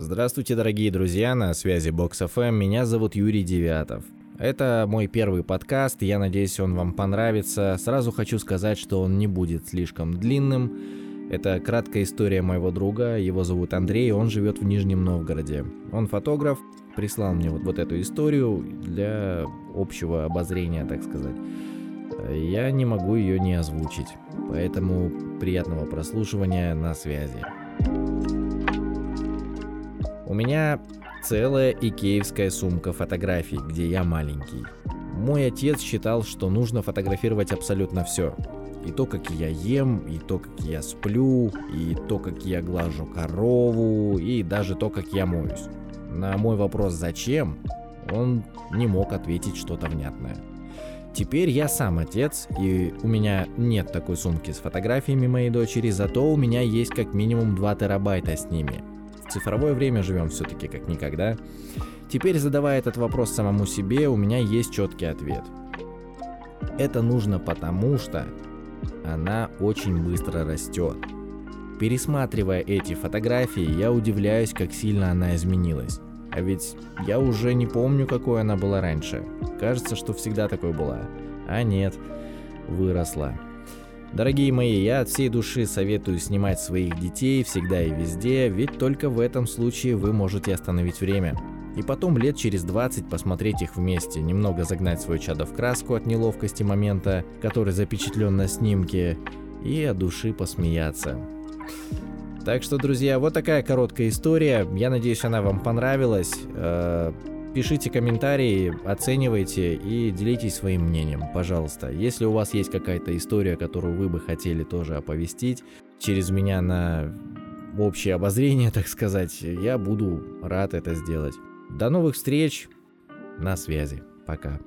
Здравствуйте, дорогие друзья, на связи Box FM, меня зовут Юрий Девятов. Это мой первый подкаст, я надеюсь, он вам понравится. Сразу хочу сказать, что он не будет слишком длинным. Это краткая история моего друга, его зовут Андрей, он живет в Нижнем Новгороде. Он фотограф, прислал мне вот, вот эту историю для общего обозрения, так сказать. Я не могу ее не озвучить, поэтому приятного прослушивания на связи. У меня целая икеевская сумка фотографий, где я маленький. Мой отец считал, что нужно фотографировать абсолютно все. И то, как я ем, и то, как я сплю, и то, как я глажу корову, и даже то, как я моюсь. На мой вопрос «зачем?» он не мог ответить что-то внятное. Теперь я сам отец, и у меня нет такой сумки с фотографиями моей дочери, зато у меня есть как минимум 2 терабайта с ними – цифровое время живем все-таки как никогда. Теперь, задавая этот вопрос самому себе, у меня есть четкий ответ. Это нужно потому, что она очень быстро растет. Пересматривая эти фотографии, я удивляюсь, как сильно она изменилась. А ведь я уже не помню, какой она была раньше. Кажется, что всегда такой была. А нет, выросла. Дорогие мои, я от всей души советую снимать своих детей всегда и везде, ведь только в этом случае вы можете остановить время. И потом лет через 20 посмотреть их вместе, немного загнать свое чадо в краску от неловкости момента, который запечатлен на снимке, и от души посмеяться. Так что, друзья, вот такая короткая история. Я надеюсь, она вам понравилась. Пишите комментарии, оценивайте и делитесь своим мнением, пожалуйста. Если у вас есть какая-то история, которую вы бы хотели тоже оповестить через меня на общее обозрение, так сказать, я буду рад это сделать. До новых встреч, на связи, пока.